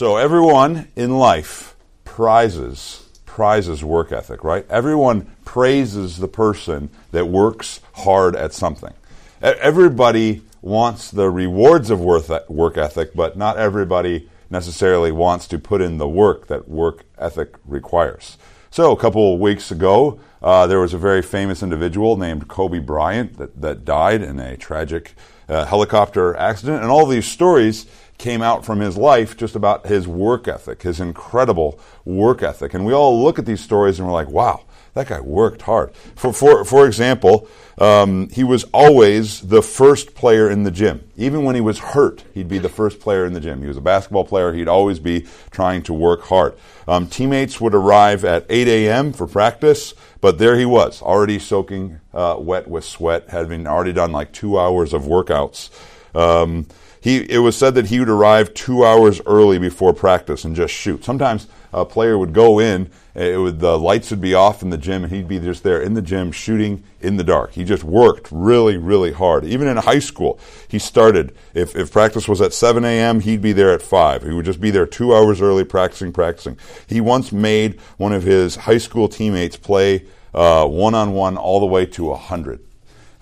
So everyone in life prizes prizes work ethic, right? Everyone praises the person that works hard at something. Everybody wants the rewards of work ethic, but not everybody necessarily wants to put in the work that work ethic requires. So, a couple of weeks ago, uh, there was a very famous individual named Kobe Bryant that, that died in a tragic uh, helicopter accident. And all these stories came out from his life just about his work ethic, his incredible work ethic. And we all look at these stories and we're like, wow, that guy worked hard. For, for, for example, um, he was always the first player in the gym. Even when he was hurt, he'd be the first player in the gym. He was a basketball player. He'd always be trying to work hard. Um, teammates would arrive at 8 a.m. for practice, but there he was, already soaking uh, wet with sweat, having already done like two hours of workouts. Um, he, it was said that he would arrive two hours early before practice and just shoot. Sometimes a player would go in, would, the lights would be off in the gym, and he'd be just there in the gym shooting in the dark. He just worked really, really hard. Even in high school, he started. If, if practice was at 7 a.m., he'd be there at 5. He would just be there two hours early practicing, practicing. He once made one of his high school teammates play one on one all the way to 100.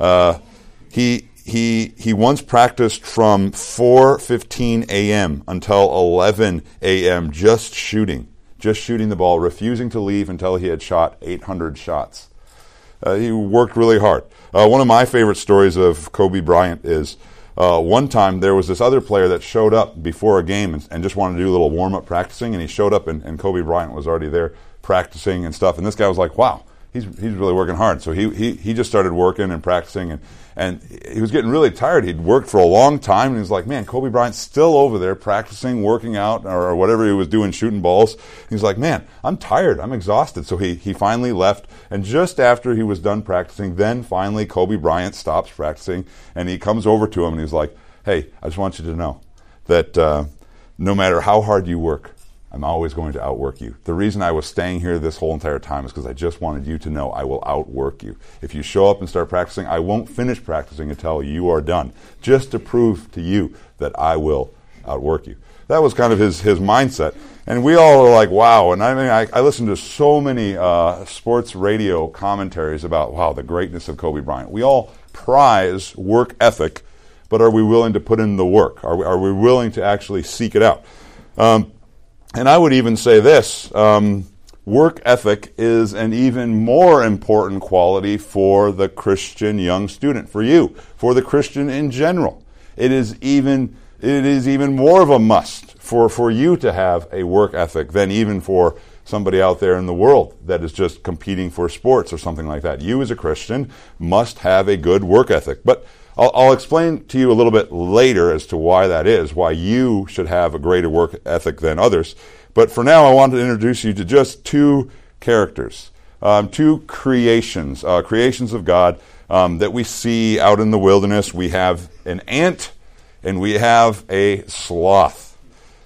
Uh, he he he once practiced from 4:15 a.m. until 11 a.m. just shooting, just shooting the ball, refusing to leave until he had shot 800 shots. Uh, he worked really hard. Uh, one of my favorite stories of Kobe Bryant is uh, one time there was this other player that showed up before a game and, and just wanted to do a little warm up practicing, and he showed up and, and Kobe Bryant was already there practicing and stuff. And this guy was like, "Wow, he's he's really working hard." So he he he just started working and practicing and and he was getting really tired. He'd worked for a long time, and he was like, "Man, Kobe Bryant's still over there practicing, working out, or whatever he was doing, shooting balls." He's like, "Man, I'm tired. I'm exhausted." So he he finally left, and just after he was done practicing, then finally Kobe Bryant stops practicing, and he comes over to him, and he's like, "Hey, I just want you to know that uh, no matter how hard you work, I'm always going to outwork you. The reason I was staying here this whole entire time is because I just wanted you to know I will outwork you. If you show up and start practicing, I won't finish practicing until you are done, just to prove to you that I will outwork you. That was kind of his, his mindset. And we all were like, wow. And I mean, I, I listened to so many uh, sports radio commentaries about, wow, the greatness of Kobe Bryant. We all prize work ethic, but are we willing to put in the work? Are we, are we willing to actually seek it out? Um, and I would even say this um, work ethic is an even more important quality for the Christian young student, for you, for the Christian in general. It is even, it is even more of a must for, for you to have a work ethic than even for somebody out there in the world that is just competing for sports or something like that. You, as a Christian, must have a good work ethic. But I'll, I'll, explain to you a little bit later as to why that is, why you should have a greater work ethic than others. But for now, I want to introduce you to just two characters, um, two creations, uh, creations of God um, that we see out in the wilderness. We have an ant and we have a sloth.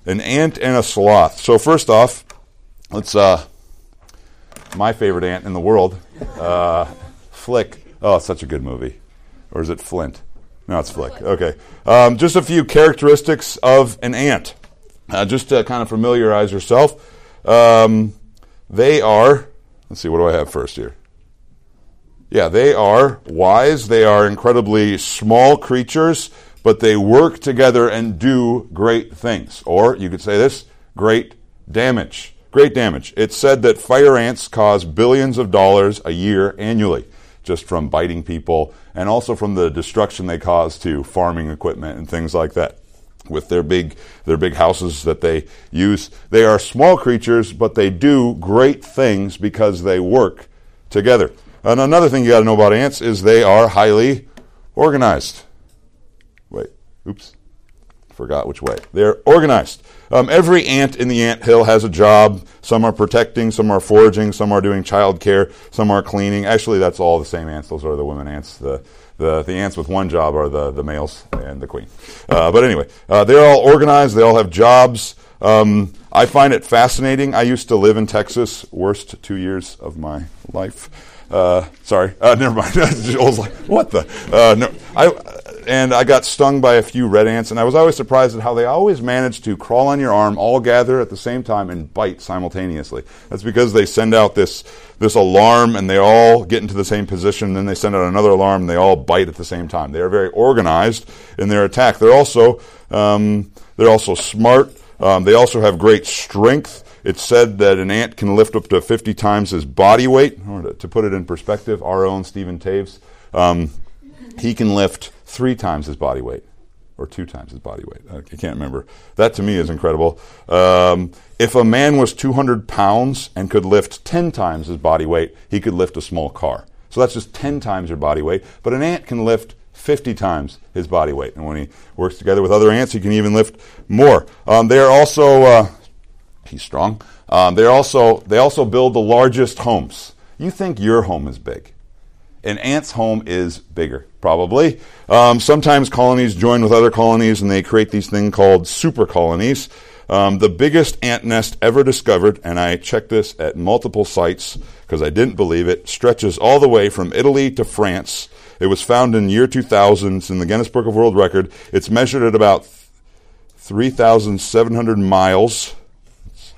An ant and a sloth. So, first off, let's, uh, my favorite ant in the world, uh, Flik. Oh, such a good movie or is it Flint? No, it's Flik. Okay. Um, just a few characteristics of an ant. Uh, just to kind of familiarize yourself. Um, they are, let's see, what do I have first here? Yeah, they are wise. They are incredibly small creatures, but they work together and do great things. Or you could say this great damage. Great damage. It's said that fire ants cause billions of dollars a year annually just from biting people and also from the destruction they cause to farming equipment and things like that. With their big their big houses that they use. They are small creatures but they do great things because they work together. And another thing you got to know about ants is they are highly organized. Wait oops forgot which way. They're organized um, every ant in the ant hill has a job. Some are protecting, some are foraging, some are doing child care, some are cleaning. Actually, that's all the same ants. Those are the women ants. The, the, the ants with one job are the, the males and the queen. Uh, but anyway, uh, they're all organized. They all have jobs. Um, I find it fascinating. I used to live in Texas, worst two years of my life. Uh, sorry, uh, never mind. Joel's like, what the? Uh, no, I and I got stung by a few red ants, and I was always surprised at how they always manage to crawl on your arm, all gather at the same time, and bite simultaneously. That's because they send out this this alarm, and they all get into the same position. Then they send out another alarm, and they all bite at the same time. They are very organized in their attack. They're also um, they're also smart. Um, they also have great strength. It's said that an ant can lift up to 50 times his body weight. To put it in perspective, our own Stephen Taves, um, he can lift three times his body weight or two times his body weight. I can't remember. That to me is incredible. Um, if a man was 200 pounds and could lift 10 times his body weight, he could lift a small car. So that's just 10 times your body weight. But an ant can lift 50 times his body weight. And when he works together with other ants, he can even lift more. Um, they are also, uh, he's strong. Um, they also they also build the largest homes. You think your home is big? An ant's home is bigger, probably. Um, sometimes colonies join with other colonies and they create these things called super colonies. Um, the biggest ant nest ever discovered, and I checked this at multiple sites because I didn't believe it, stretches all the way from Italy to France. It was found in year 2000. It's in the Guinness Book of World Record. It's measured at about 3,700 miles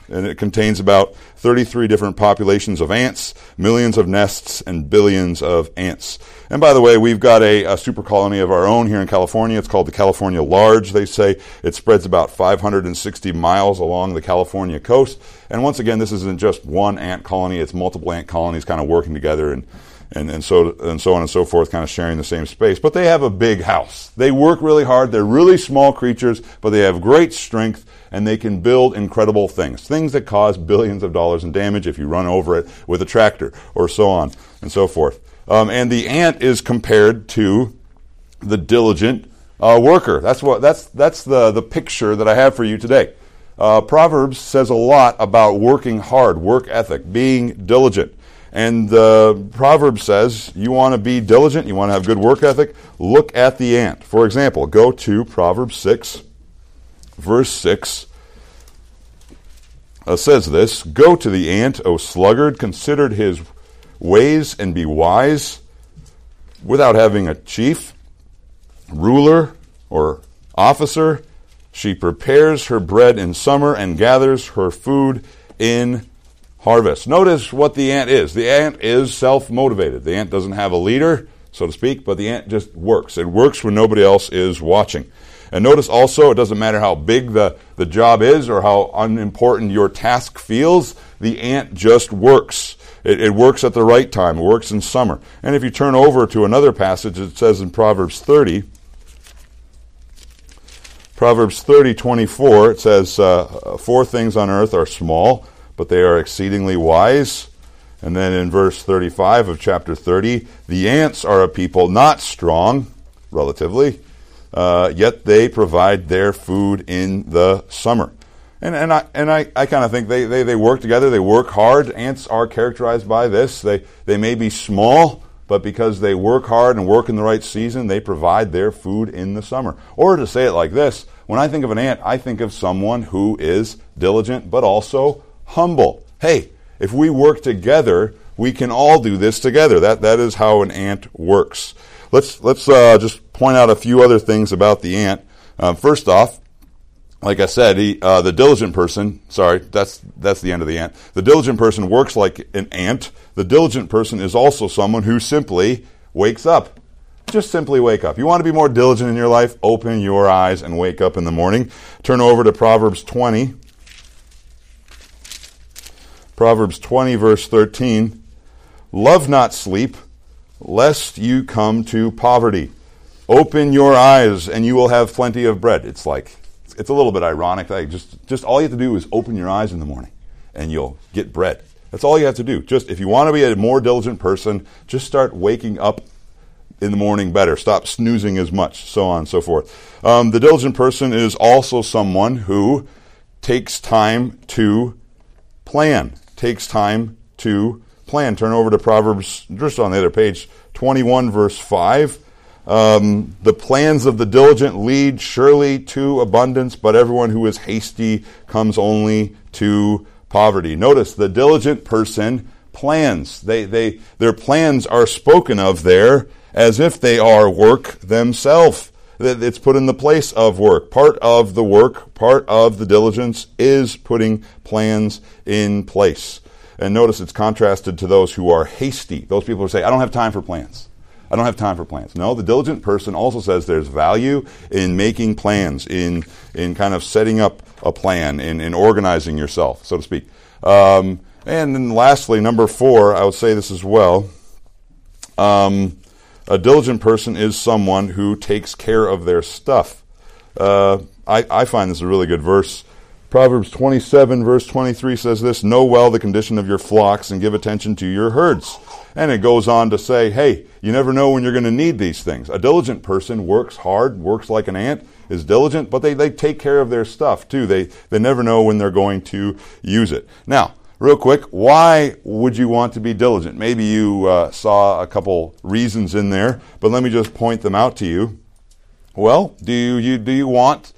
and it contains about 33 different populations of ants, millions of nests, and billions of ants. And by the way, we've got a, a, super colony of our own here in California. It's called the California Large, they say. It spreads about 560 miles along the California coast. And once again, this isn't just one ant colony, it's multiple ant colonies kind of working together and and, and so and so on and so forth, kind of sharing the same space. But they have a big house. They work really hard. They're really small creatures, but they have great strength and they can build incredible things. Things that cause billions of dollars in damage if you run over it with a tractor or so on and so forth. Um, and the ant is compared to the diligent uh, worker. That's what that's that's the the picture that I have for you today. Uh, Proverbs says a lot about working hard, work ethic, being diligent. And the proverb says, you want to be diligent, you want to have good work ethic, look at the ant. For example, go to Proverbs 6, verse 6 uh, says this Go to the ant, O sluggard, consider his ways and be wise, without having a chief, ruler, or officer. She prepares her bread in summer and gathers her food in harvest. Notice what the ant is. The ant is self motivated. The ant doesn't have a leader, so to speak, but the ant just works. It works when nobody else is watching. And notice also, it doesn't matter how big the, the job is or how unimportant your task feels, the ant just works. It, it, works at the right time. It works in summer. And if you turn over to another passage, it says in Proverbs 30, Proverbs 30, 24, it says, uh, Four things on earth are small, but they are exceedingly wise. And then in verse 35 of chapter 30, the ants are a people not strong, relatively, uh, yet they provide their food in the summer. And, and I, and I, I kind of think they, they, they work together, they work hard. Ants are characterized by this. They, they may be small, but because they work hard and work in the right season, they provide their food in the summer. Or to say it like this, when I think of an ant, I think of someone who is diligent but also humble. Hey, if we work together, we can all do this together. That, that is how an ant works. Let's, let's uh, just point out a few other things about the ant. Uh, first off, like I said, he, uh, the diligent person, sorry, that's, that's the end of the ant. The diligent person works like an ant. The diligent person is also someone who simply wakes up. Just simply wake up. You want to be more diligent in your life? Open your eyes and wake up in the morning. Turn over to Proverbs 20. Proverbs 20, verse 13. Love not sleep, lest you come to poverty. Open your eyes and you will have plenty of bread. It's like, it's a little bit ironic. Like just, just all you have to do is open your eyes in the morning and you'll get bread. That's all you have to do. Just if you want to be a more diligent person, just start waking up in the morning better. Stop snoozing as much, so on and so forth. Um, the diligent person is also someone who takes time to plan. Takes time to plan. Turn over to Proverbs, just on the other page, 21, verse 5. Um, the plans of the diligent lead surely to abundance, but everyone who is hasty comes only to poverty. Notice the diligent person plans. They, they, their plans are spoken of there as if they are work themselves. It's put in the place of work. Part of the work, part of the diligence is putting plans in place. And notice it's contrasted to those who are hasty. Those people who say, I don't have time for plans. I don't have time for plans. No, the diligent person also says there's value in making plans, in, in kind of setting up a plan, in, in organizing yourself, so to speak. Um, and then lastly, number four, I would say this as well. Um, a diligent person is someone who takes care of their stuff. Uh, I, I find this a really good verse. Proverbs 27, verse 23 says this Know well the condition of your flocks and give attention to your herds. And it goes on to say, hey, you never know when you're going to need these things. A diligent person works hard, works like an ant, is diligent, but they, they take care of their stuff too. They, they never know when they're going to use it. Now, real quick, why would you want to be diligent? Maybe you uh, saw a couple reasons in there, but let me just point them out to you. Well, do you, you do you want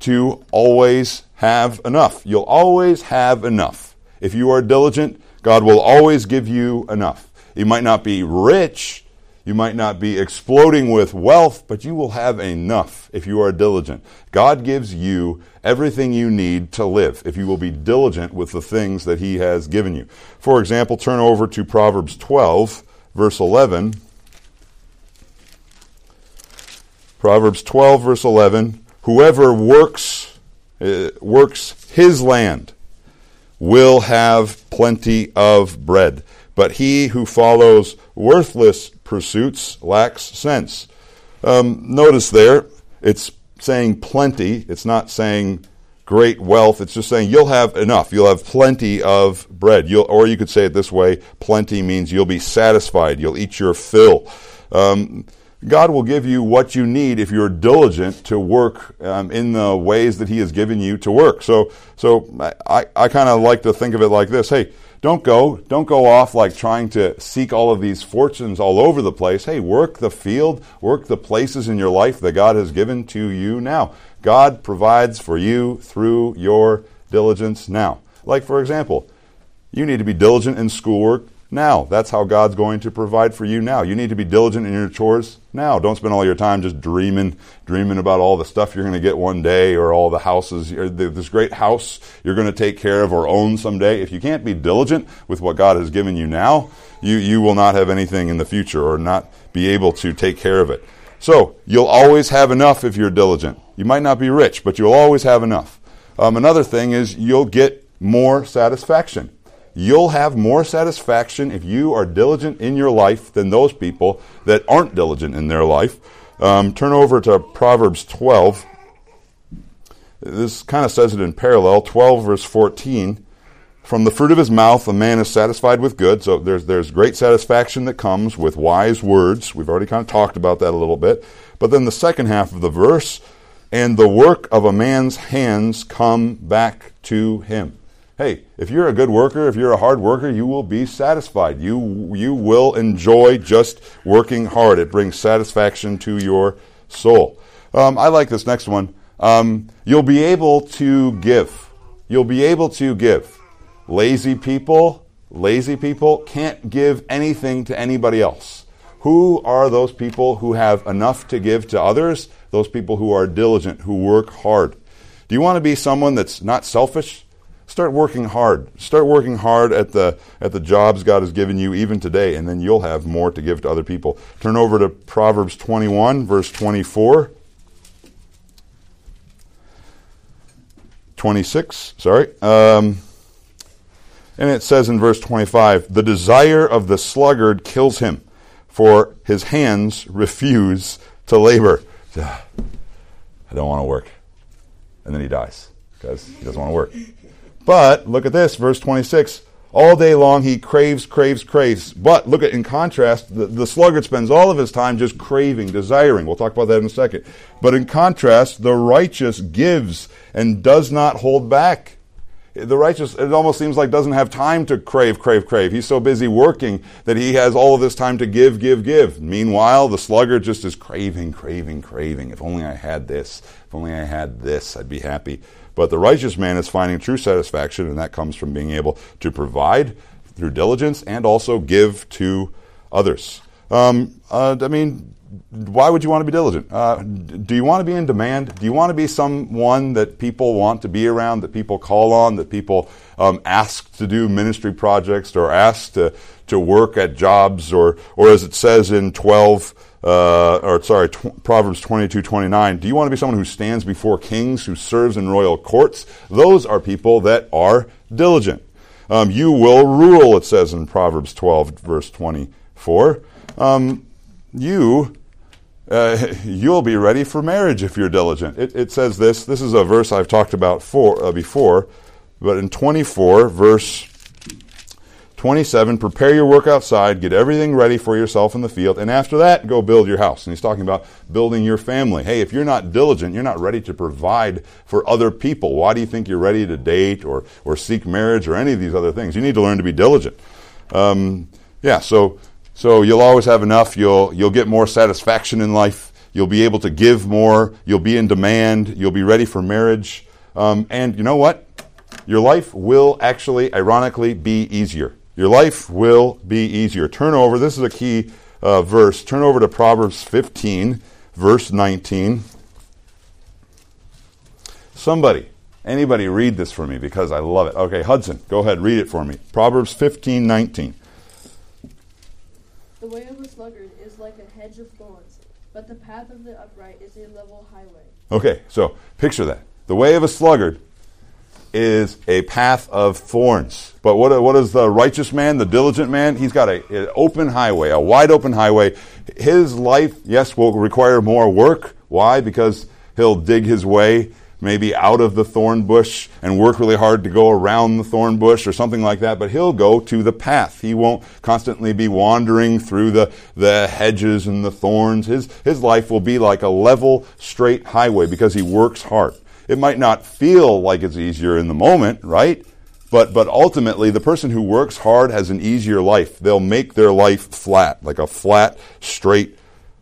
to always have enough? You'll always have enough. If you are diligent, God will always give you enough. You might not be rich, you might not be exploding with wealth, but you will have enough if you are diligent. God gives you everything you need to live if you will be diligent with the things that He has given you. For example, turn over to Proverbs 12, verse 11. Proverbs 12, verse 11. Whoever works, uh, works his land will have plenty of bread but he who follows worthless pursuits lacks sense. Um, notice there, it's saying plenty. It's not saying great wealth. It's just saying you'll have enough. You'll have plenty of bread. You'll, or you could say it this way plenty means you'll be satisfied. You'll eat your fill. Um, God will give you what you need if you're diligent to work um, in the ways that He has given you to work. So, so I, I kind of like to think of it like this: Hey, don't go. Don't go off like trying to seek all of these fortunes all over the place. Hey, work the field, work the places in your life that God has given to you now. God provides for you through your diligence now. Like, for example, you need to be diligent in schoolwork now. That's how God's going to provide for you now. You need to be diligent in your chores now. Don't spend all your time just dreaming, dreaming about all the stuff you're going to get one day or all the houses, this great house you're going to take care of or own someday. If you can't be diligent with what God has given you now, you, you will not have anything in the future or not be able to take care of it. So, you'll always have enough if you're diligent. You might not be rich, but you'll always have enough. Um, another thing is you'll get more satisfaction. You'll have more satisfaction if you are diligent in your life than those people that aren't diligent in their life. Um, turn over to Proverbs 12. This kind of says it in parallel 12, verse 14. From the fruit of his mouth, a man is satisfied with good. So there's, there's great satisfaction that comes with wise words. We've already kind of talked about that a little bit. But then the second half of the verse, and the work of a man's hands come back to him hey, if you're a good worker, if you're a hard worker, you will be satisfied. You, you will enjoy just working hard. It brings satisfaction to your soul. Um, I like this next one. Um, you'll be able to give. You'll be able to give. Lazy people, lazy people can't give anything to anybody else. Who are those people who have enough to give to others? Those people who are diligent, who work hard. Do you want to be someone that's not selfish? Start working hard. Start working hard at the at the jobs God has given you even today, and then you'll have more to give to other people. Turn over to Proverbs 21, verse 24. 26, sorry. Um, and it says in verse 25, The desire of the sluggard kills him, for his hands refuse to labor. I don't want to work. And then he dies because he doesn't want to work. But look at this, verse 26. All day long he craves, craves, craves. But look at, in contrast, the, the sluggard spends all of his time just craving, desiring. We'll talk about that in a second. But in contrast, the righteous gives and does not hold back. The righteous, it almost seems like doesn't have time to crave, crave, crave. He's so busy working that he has all of this time to give, give, give. Meanwhile, the sluggard just is craving, craving, craving. If only I had this. If only I had this, I'd be happy. But the righteous man is finding true satisfaction, and that comes from being able to provide through diligence and also give to others. Um, uh, I mean, why would you want to be diligent? Uh, do you want to be in demand? Do you want to be someone that people want to be around, that people call on, that people um, ask to do ministry projects or ask to, to work at jobs, or, or as it says in 12, uh, or sorry, tw- Proverbs 22, 29, do you want to be someone who stands before kings, who serves in royal courts? Those are people that are diligent. Um, you will rule, it says in Proverbs 12, verse 24. Um, you uh, you'll be ready for marriage if you're diligent. It, it, says this. This is a verse I've talked about for, uh, before, but in 24, verse 27, prepare your work outside, get everything ready for yourself in the field, and after that, go build your house. And he's talking about building your family. Hey, if you're not diligent, you're not ready to provide for other people. Why do you think you're ready to date or, or seek marriage or any of these other things? You need to learn to be diligent. Um, yeah, so so you'll always have enough. You'll, you'll get more satisfaction in life. You'll be able to give more. You'll be in demand. You'll be ready for marriage. Um, and you know what? Your life will actually, ironically, be easier. Your life will be easier. Turn over, this is a key uh, verse. Turn over to Proverbs 15, verse 19. Somebody, anybody read this for me because I love it. Okay, Hudson, go ahead, read it for me. Proverbs 15, 19. The way of a sluggard is like a hedge of thorns, but the path of the upright is a level highway. Okay, so picture that. The way of a sluggard is a path of thorns. But what, what is the righteous man, the diligent man? He's got an open highway, a wide open highway. His life, yes, will require more work. Why? Because he'll dig his way maybe out of the thorn bush and work really hard to go around the thorn bush or something like that, but he'll go to the path. He won't constantly be wandering through the, the hedges and the thorns. His, his life will be like a level, straight highway because he works hard. It might not feel like it's easier in the moment, right? But, but ultimately, the person who works hard has an easier life. They'll make their life flat, like a flat, straight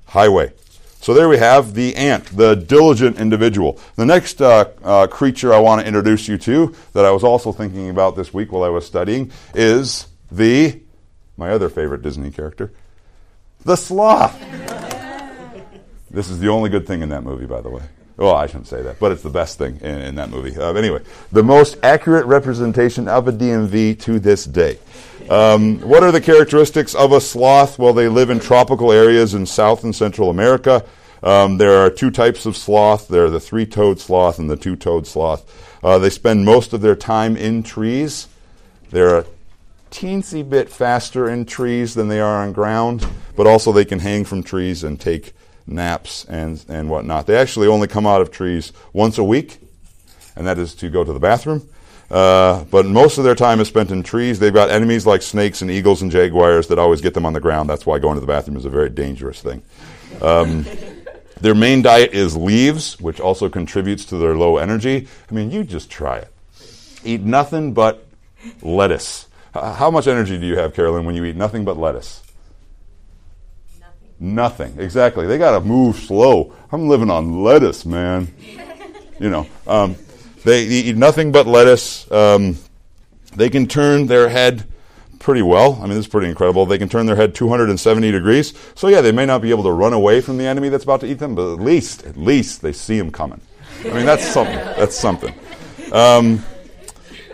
highway. So there we have the ant, the diligent individual. The next uh, uh, creature I want to introduce you to, that I was also thinking about this week while I was studying, is the, my other favorite Disney character, the sloth. this is the only good thing in that movie, by the way. Well, I shouldn't say that, but it's the best thing in, in that movie. Uh, anyway, the most accurate representation of a DMV to this day. Um, what are the characteristics of a sloth? Well, they live in tropical areas in South and Central America. Um, there are two types of sloth. There are the three-toed sloth and the two-toed sloth. Uh, they spend most of their time in trees. They're a teensy bit faster in trees than they are on ground, but also they can hang from trees and take naps and, and whatnot. They actually only come out of trees once a week, and that is to go to the bathroom. Uh, but most of their time is spent in trees. They've got enemies like snakes and eagles and jaguars that always get them on the ground. That's why going to the bathroom is a very dangerous thing. Um, their main diet is leaves, which also contributes to their low energy. I mean, you just try it. Eat nothing but lettuce. How much energy do you have, Carolyn, when you eat nothing but lettuce? Nothing. Exactly. They got to move slow. I'm living on lettuce, man. you know. Um, they eat nothing but lettuce. Um, they can turn their head pretty well. I mean, this is pretty incredible. They can turn their head 270 degrees. So yeah, they may not be able to run away from the enemy that's about to eat them, but at least, at least they see him coming. I mean, that's something. That's something. Um,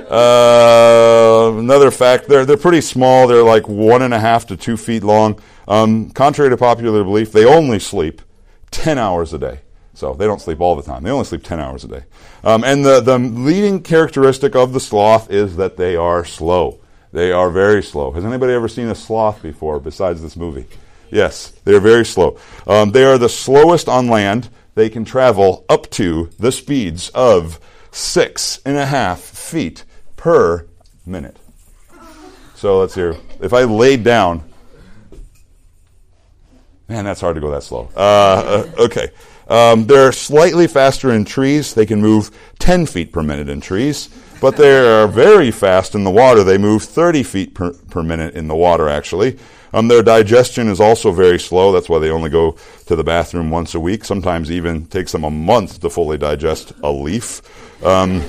uh, another fact: they're they're pretty small. They're like one and a half to two feet long. Um, contrary to popular belief, they only sleep ten hours a day. So they don't sleep all the time. They only sleep 10 hours a day. Um, and the, the leading characteristic of the sloth is that they are slow. They are very slow. Has anybody ever seen a sloth before besides this movie? Yes, they are very slow. Um, they are the slowest on land. They can travel up to the speeds of six and a half feet per minute. So let's hear. If I laid down, man, that's hard to go that slow. Uh, uh, okay. Um, they're slightly faster in trees. They can move 10 feet per minute in trees, but they are very fast in the water. They move 30 feet per, per minute in the water, actually. Um, their digestion is also very slow. That's why they only go to the bathroom once a week. Sometimes even takes them a month to fully digest a leaf. Um,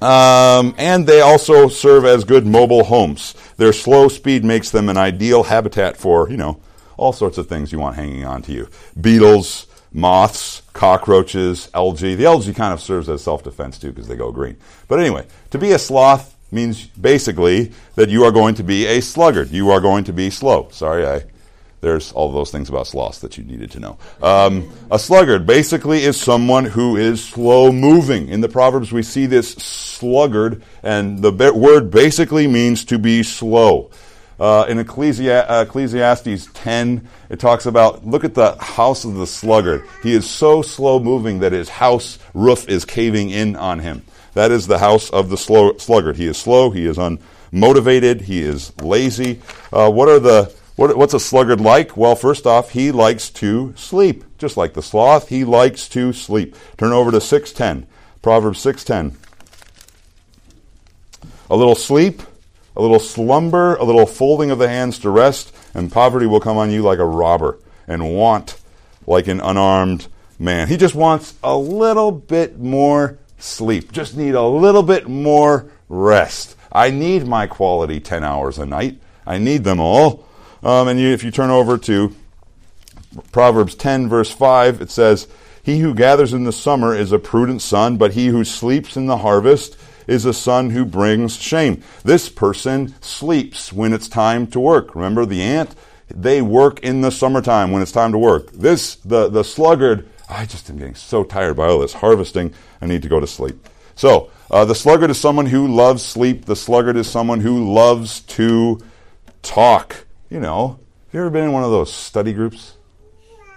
um, and they also serve as good mobile homes. Their slow speed makes them an ideal habitat for, you know, all sorts of things you want hanging on to you. Beetles, moths, cockroaches, algae. The algae kind of serves as self defense too because they go green. But anyway, to be a sloth means basically that you are going to be a sluggard. You are going to be slow. Sorry, I there's all those things about sloths that you needed to know. Um, a sluggard basically is someone who is slow moving. In the Proverbs, we see this sluggard, and the word basically means to be slow. Uh, in uh, Ecclesiastes 10, it talks about look at the house of the sluggard. He is so slow moving that his house roof is caving in on him. That is the house of the slow, sluggard. He is slow, he is unmotivated, he is lazy. Uh, what are the what, what's a sluggard like? Well, first off, he likes to sleep. Just like the sloth, he likes to sleep. Turn over to 610. Proverbs 610. A little sleep a little slumber, a little folding of the hands to rest, and poverty will come on you like a robber, and want like an unarmed man. He just wants a little bit more sleep. Just need a little bit more rest. I need my quality 10 hours a night. I need them all. Um, and you, if you turn over to Proverbs 10, verse 5, it says, He who gathers in the summer is a prudent son, but he who sleeps in the harvest is a son who brings shame. This person sleeps when it's time to work. Remember the ant? They work in the summertime when it's time to work. This, the, the sluggard, I just am getting so tired by all this harvesting. I need to go to sleep. So, uh, the sluggard is someone who loves sleep. The sluggard is someone who loves to talk. You know, have you ever been in one of those study groups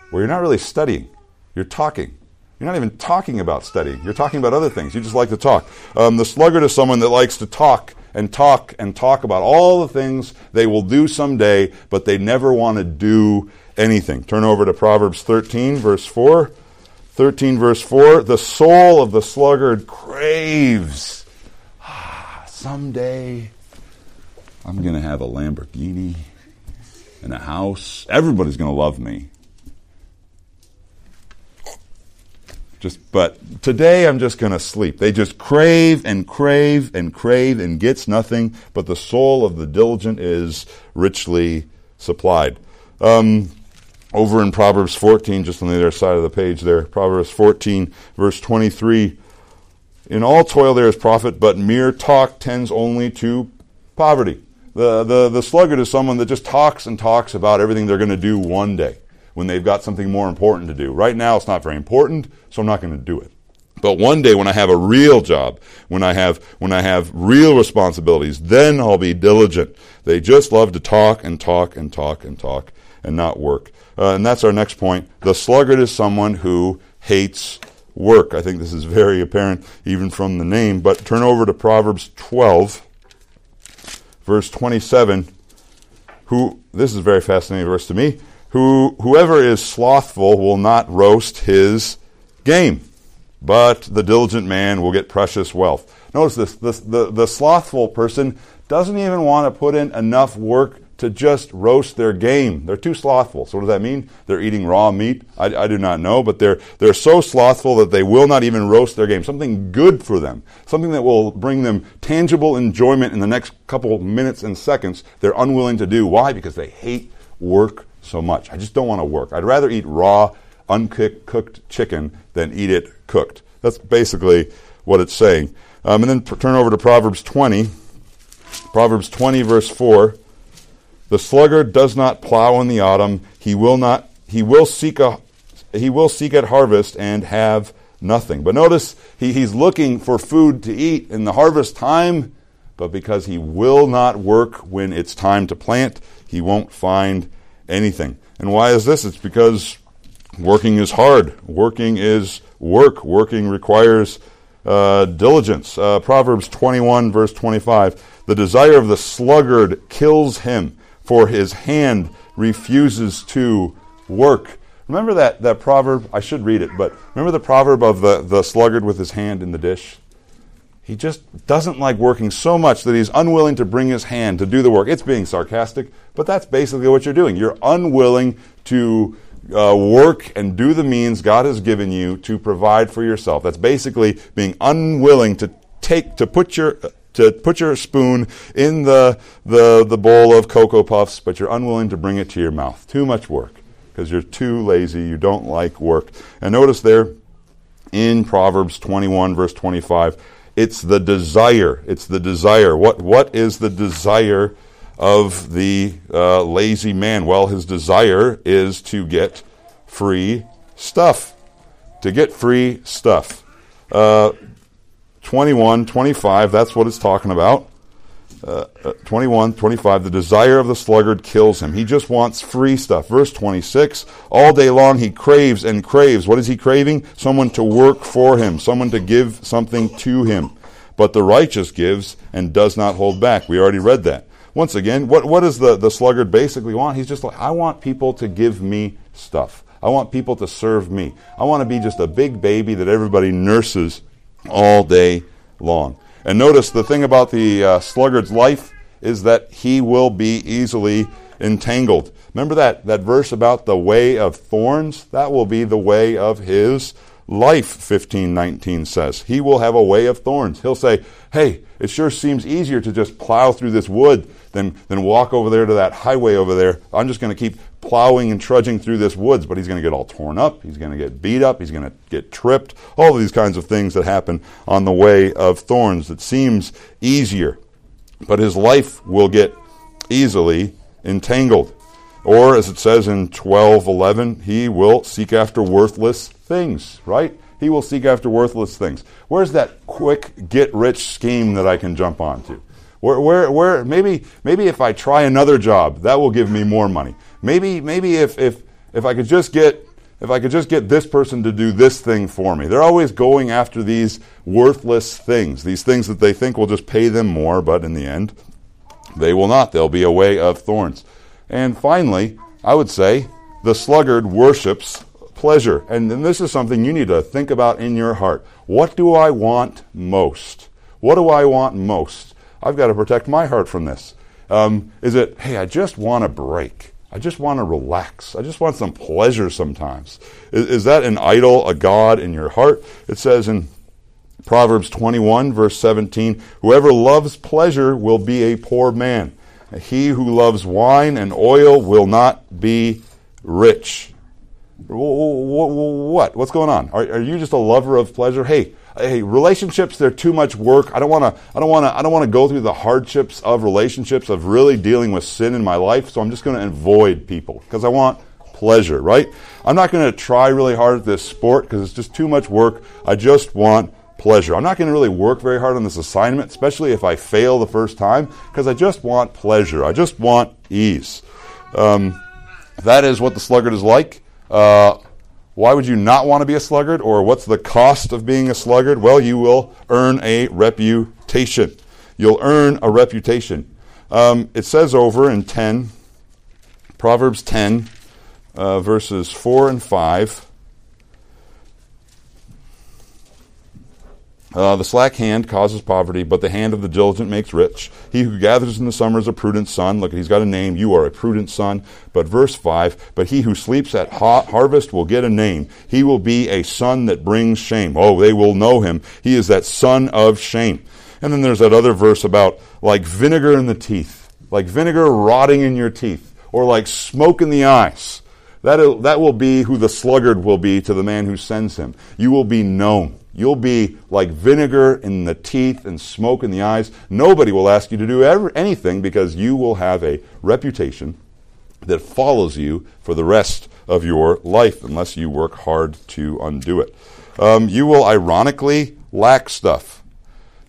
where you're not really studying, you're talking? You're not even talking about studying. You're talking about other things. You just like to talk. Um, the sluggard is someone that likes to talk and talk and talk about all the things they will do someday, but they never want to do anything. Turn over to Proverbs 13, verse 4. 13, verse 4. The soul of the sluggard craves. Ah, someday I'm going to have a Lamborghini and a house. Everybody's going to love me. Just, but today I'm just going to sleep. They just crave and crave and crave and gets nothing, but the soul of the diligent is richly supplied. Um, over in Proverbs 14, just on the other side of the page there, Proverbs 14, verse 23. In all toil there is profit, but mere talk tends only to poverty. The, the, the sluggard is someone that just talks and talks about everything they're going to do one day when they've got something more important to do. Right now, it's not very important, so I'm not going to do it. But one day when I have a real job, when I have when I have real responsibilities, then I'll be diligent. They just love to talk and talk and talk and talk and not work. Uh, and that's our next point. The sluggard is someone who hates work. I think this is very apparent even from the name. But turn over to Proverbs 12, verse 27. Who this is very fascinating verse to me who, whoever is slothful will not roast his game, but the diligent man will get precious wealth. Notice this, the, the slothful person doesn't even want to put in enough work to just roast their game. They're too slothful. So what does that mean? They're eating raw meat? I, I, do not know, but they're, they're so slothful that they will not even roast their game. Something good for them. Something that will bring them tangible enjoyment in the next couple minutes and seconds. They're unwilling to do. Why? Because they hate work so much. I just don't want to work. I'd rather eat raw, uncooked chicken than eat it cooked. That's basically what it's saying. Um, and then turn over to Proverbs 20. Proverbs 20, verse 4. The sluggard does not plow in the autumn. He will not. He will seek a. He will seek at harvest and have nothing. But notice he, he's looking for food to eat in the harvest time, but because he will not work when it's time to plant, he won't find anything. And why is this? It's because working is hard. Working is work. Working requires uh, diligence. Uh, Proverbs 21, verse 25. The desire of the sluggard kills him, for his hand refuses to work. Remember that, that proverb? I should read it, but remember the proverb of the, the sluggard with his hand in the dish? He just doesn't like working so much that he's unwilling to bring his hand to do the work. It's being sarcastic, but that's basically what you're doing. You're unwilling to uh, work and do the means God has given you to provide for yourself. That's basically being unwilling to take to put your to put your spoon in the, the, the bowl of Cocoa Puffs, but you're unwilling to bring it to your mouth. Too much work because you're too lazy. You don't like work. And notice there in Proverbs 21, verse 25, it's the desire. It's the desire. What, what is the desire of the uh, lazy man? Well, his desire is to get free stuff. To get free stuff. Uh, 21, 25, that's what it's talking about. Uh, uh, 21, 25, the desire of the sluggard kills him. He just wants free stuff. Verse 26, all day long he craves and craves. What is he craving? Someone to work for him, someone to give something to him. But the righteous gives and does not hold back. We already read that. Once again, what, what does the, the sluggard basically want? He's just like, I want people to give me stuff. I want people to serve me. I want to be just a big baby that everybody nurses all day long. And notice the thing about the uh, sluggard's life is that he will be easily entangled. Remember that, that verse about the way of thorns? That will be the way of his life, 1519 says. He will have a way of thorns. He'll say, Hey, it sure seems easier to just plow through this wood than, than walk over there to that highway over there. I'm just going to keep plowing and trudging through this woods, but he's going to get all torn up. He's going to get beat up. He's going to get tripped. All of these kinds of things that happen on the way of thorns. It seems easier, but his life will get easily entangled. Or, as it says in 12:11, he will seek after worthless things, right? He will seek after worthless things. Where's that quick get rich scheme that I can jump onto? Where, where, where, maybe, maybe if I try another job, that will give me more money. Maybe, maybe if, if, if I could just get, if I could just get this person to do this thing for me. They're always going after these worthless things, these things that they think will just pay them more, but in the end, they will not. They'll be a way of thorns. And finally, I would say the sluggard worships pleasure. And, then this is something you need to think about in your heart. What do I want most? What do I want most? I've got to protect my heart from this. Um, is it, hey, I just want a break? I just want to relax. I just want some pleasure sometimes. Is, is, that an idol, a God in your heart? It says in Proverbs 21, verse 17 Whoever loves pleasure will be a poor man. He who loves wine and oil will not be rich. What? What's going on? Are, are you just a lover of pleasure? Hey, hey, relationships they're too much work. I don't want to I don't want to I don't want to go through the hardships of relationships of really dealing with sin in my life, so I'm just going to avoid people because I want pleasure, right? I'm not going to try really hard at this sport because it's just too much work. I just want pleasure. I'm not going to really work very hard on this assignment, especially if I fail the first time, because I just want pleasure. I just want ease. Um, that is what the sluggard is like. Uh, why would you not want to be a sluggard? Or what's the cost of being a sluggard? Well, you will earn a reputation. You'll earn a reputation. Um, it says over in 10, Proverbs 10, uh, verses 4 and 5. Uh, the slack hand causes poverty, but the hand of the diligent makes rich. He who gathers in the summer is a prudent son. Look, he's got a name. You are a prudent son. But verse 5 But he who sleeps at harvest will get a name. He will be a son that brings shame. Oh, they will know him. He is that son of shame. And then there's that other verse about like vinegar in the teeth, like vinegar rotting in your teeth, or like smoke in the eyes. That, that will be who the sluggard will be to the man who sends him. You will be known. You'll be like vinegar in the teeth and smoke in the eyes. Nobody will ask you to do ever, anything because you will have a reputation that follows you for the rest of your life unless you work hard to undo it. Um, you will ironically lack stuff.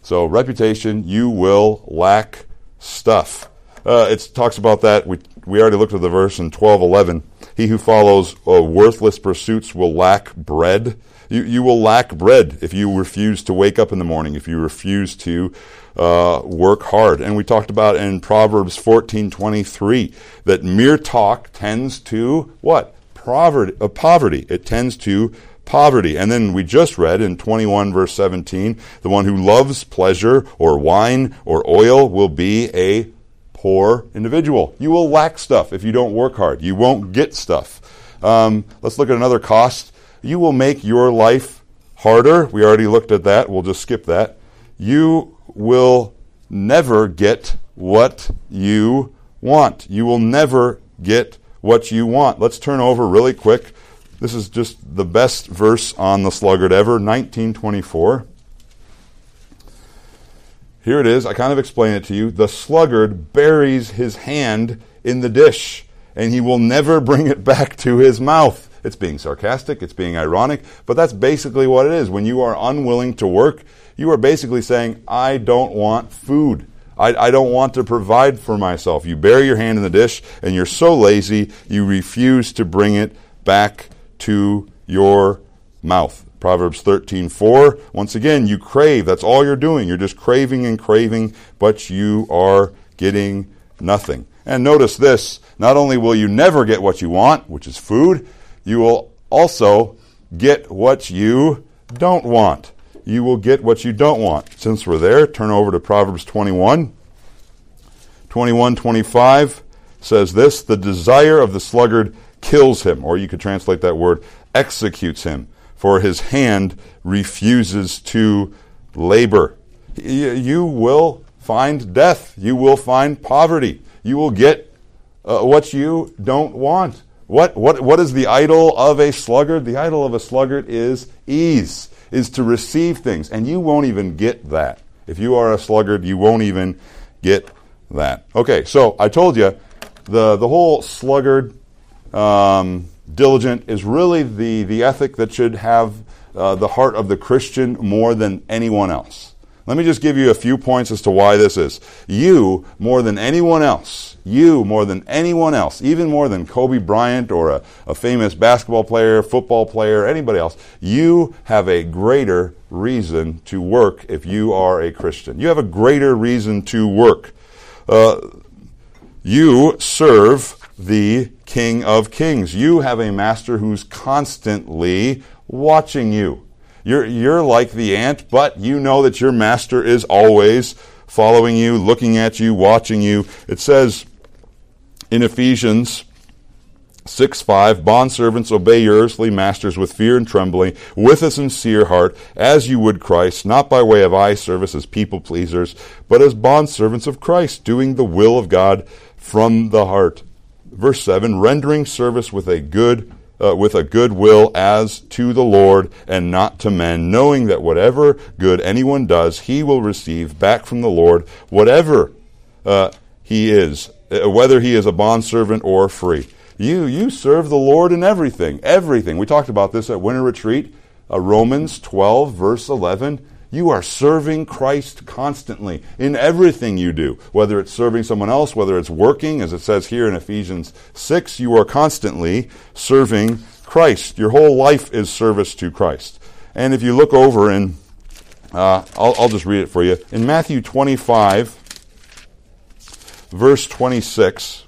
So, reputation, you will lack stuff. Uh, it talks about that. We, we already looked at the verse in 1211. He who follows uh, worthless pursuits will lack bread. You, you will lack bread if you refuse to wake up in the morning, if you refuse to uh, work hard. And we talked about in Proverbs 14:23 that mere talk tends to what? Poverty, uh, poverty. It tends to poverty. And then we just read in 21 verse 17, the one who loves pleasure or wine or oil will be a poor individual. You will lack stuff if you don't work hard. You won't get stuff. Um, let's look at another cost you will make your life harder. We already looked at that. We'll just skip that. You will never get what you want. You will never get what you want. Let's turn over really quick. This is just the best verse on the sluggard ever, 1924. Here it is. I kind of explain it to you. The sluggard buries his hand in the dish, and he will never bring it back to his mouth. It's being sarcastic, it's being ironic, but that's basically what it is. When you are unwilling to work, you are basically saying, I don't want food. I, I, don't want to provide for myself. You bury your hand in the dish, and you're so lazy, you refuse to bring it back to your mouth. Proverbs 13:4 Once again, you crave. That's all you're doing. You're just craving and craving, but you are getting nothing. And notice this, not only will you never get what you want, which is food, you will also get what you don't want. You will get what you don't want. Since we're there, turn over to Proverbs 21. 21 25 says this The desire of the sluggard kills him, or you could translate that word executes him for his hand refuses to labor. You will find death. You will find poverty. You will get uh, what you don't want. What, what, what is the idol of a sluggard? The idol of a sluggard is ease, is to receive things. And you won't even get that. If you are a sluggard, you won't even get that. Okay, so I told you the, the whole sluggard um, diligent is really the, the ethic that should have uh, the heart of the Christian more than anyone else. Let me just give you a few points as to why this is. You, more than anyone else, you, more than anyone else, even more than Kobe Bryant or a, a famous basketball player, football player, anybody else, you have a greater reason to work if you are a Christian. You have a greater reason to work. Uh, you serve the King of Kings. You have a master who's constantly watching you. You're, you're like the ant, but you know that your master is always following you, looking at you, watching you. It says in Ephesians 6 5 Bondservants, obey your earthly masters with fear and trembling, with a sincere heart, as you would Christ, not by way of eye service as people pleasers, but as bondservants of Christ, doing the will of God from the heart verse 7 rendering service with a good uh, with a good will as to the Lord and not to men, knowing that whatever good anyone does, he will receive back from the Lord, whatever uh, he is, uh, whether he is a bondservant or free. You you serve the Lord in everything, everything. We talked about this at winter retreat, uh, Romans 12 verse 11. You are serving Christ constantly in everything you do, whether it's serving someone else, whether it's working, as it says here in Ephesians 6, you are constantly serving Christ. Your whole life is service to Christ. And if you look over in, uh, I'll, I'll just read it for you. In Matthew 25, verse 26,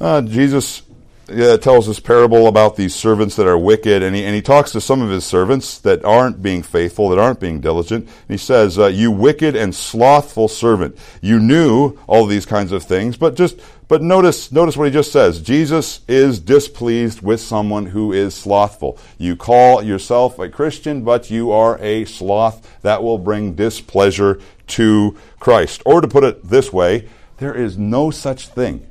uh, Jesus uh, tells this parable about these servants that are wicked, and he, and he talks to some of his servants that aren't being faithful, that aren't being diligent. And he says, uh, "You wicked and slothful servant, you knew all these kinds of things, but just but notice notice what he just says. Jesus is displeased with someone who is slothful. You call yourself a Christian, but you are a sloth. That will bring displeasure to Christ. Or to put it this way, there is no such thing."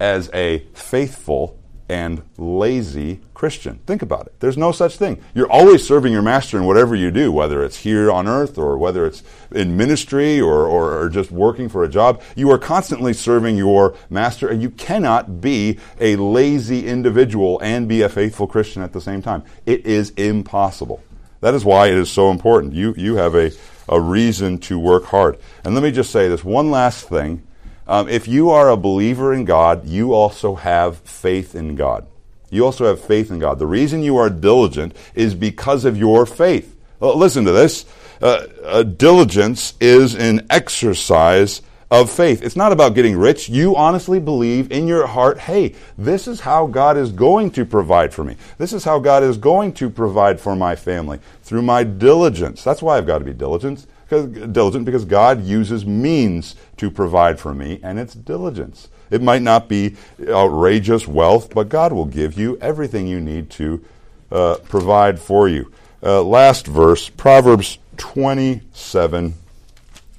As a faithful and lazy Christian. Think about it. There's no such thing. You're always serving your master in whatever you do, whether it's here on earth or whether it's in ministry or, or, or, just working for a job. You are constantly serving your master, and you cannot be a lazy individual and be a faithful Christian at the same time. It is impossible. That is why it is so important. You, you have a, a reason to work hard. And let me just say this one last thing um, if you are a believer in God, you also have faith in God. You also have faith in God. The reason you are diligent is because of your faith. Well, listen to this. Uh, diligence is an exercise of faith. It's not about getting rich. You honestly believe in your heart, hey, this is how God is going to provide for me. This is how God is going to provide for my family through my diligence. That's why I've got to be diligent because, diligent because God uses means to provide for me, and it's diligence. It might not be outrageous wealth, but God will give you everything you need to uh, provide for you. Uh, last verse, Proverbs 27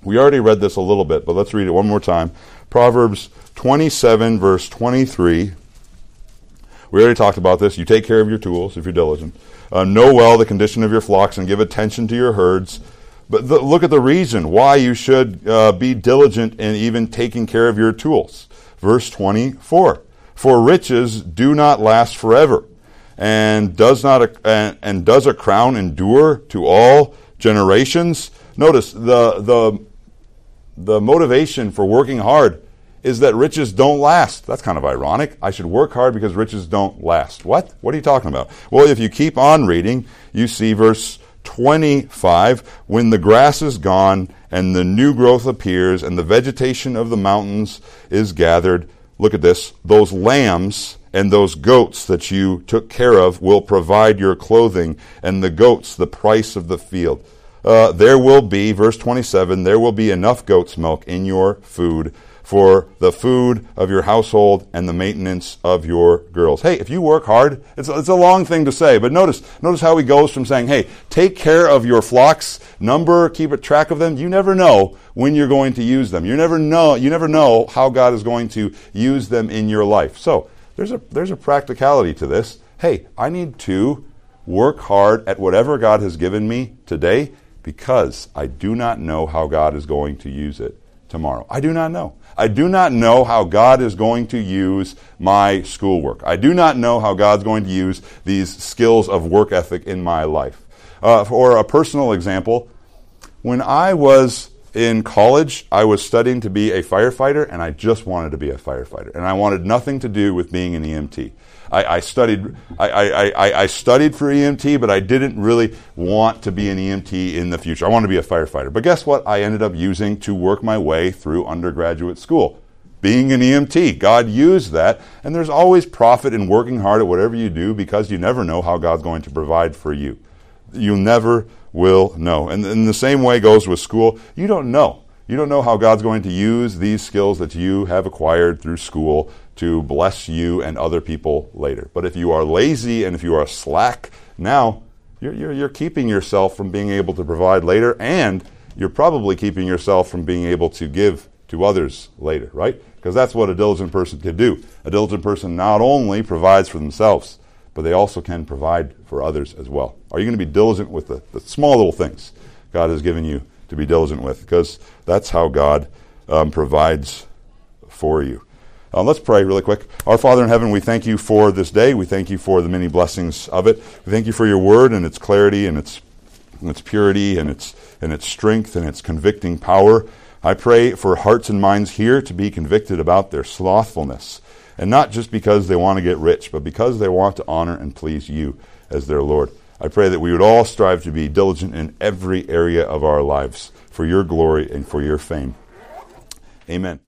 We already read this a little bit, but let's read it one more time. Proverbs 27, verse 23. We already talked about this. You take care of your tools if you're diligent. Uh, know well the condition of your flocks and give attention to your herds. But the, look at the reason why you should uh, be diligent in even taking care of your tools. Verse 24 For riches do not last forever, and does, not a, and, and does a crown endure to all generations? Notice the, the, the motivation for working hard is that riches don't last. That's kind of ironic. I should work hard because riches don't last. What? What are you talking about? Well, if you keep on reading, you see verse 25 when the grass is gone and the new growth appears and the vegetation of the mountains is gathered. Look at this. Those lambs and those goats that you took care of will provide your clothing, and the goats the price of the field. Uh, there will be, verse 27, there will be enough goat's milk in your food for the food of your household and the maintenance of your girls. Hey, if you work hard, it's, it's a long thing to say, but notice, notice how he goes from saying, hey, take care of your flocks, number, keep a track of them. You never know when you're going to use them. You never know, you never know how God is going to use them in your life. So, there's a, there's a practicality to this. Hey, I need to work hard at whatever God has given me today because I do not know how God is going to use it tomorrow. I do not know. I do not know how God is going to use my schoolwork. I do not know how God's going to use these skills of work ethic in my life. Uh, for a personal example, when I was in college, I was studying to be a firefighter, and I just wanted to be a firefighter. And I wanted nothing to do with being an EMT. I, I studied I, I, I, studied for EMT, but I didn't really want to be an EMT in the future. I wanted to be a firefighter. But guess what? I ended up using to work my way through undergraduate school. Being an EMT, God used that, and there's always profit in working hard at whatever you do because you never know how God's going to provide for you. You never will know. And in the same way goes with school. You don't know. You don't know how God's going to use these skills that you have acquired through school to bless you and other people later. But if you are lazy and if you are slack now, you're, you're, you're, keeping yourself from being able to provide later, and you're probably keeping yourself from being able to give to others later, right? Because that's what a diligent person can do. A diligent person not only provides for themselves, but they also can provide for others as well. Are you going to be diligent with the, the small little things God has given you to be diligent with? Because that's how God um, provides for you. Uh, let's pray really quick. Our Father in heaven, we thank you for this day. We thank you for the many blessings of it. We thank you for your word and its clarity and its, and its purity and its, and its strength and its convicting power. I pray for hearts and minds here to be convicted about their slothfulness. And not just because they want to get rich, but because they want to honor and please you as their Lord. I pray that we would all strive to be diligent in every area of our lives for your glory and for your fame. Amen.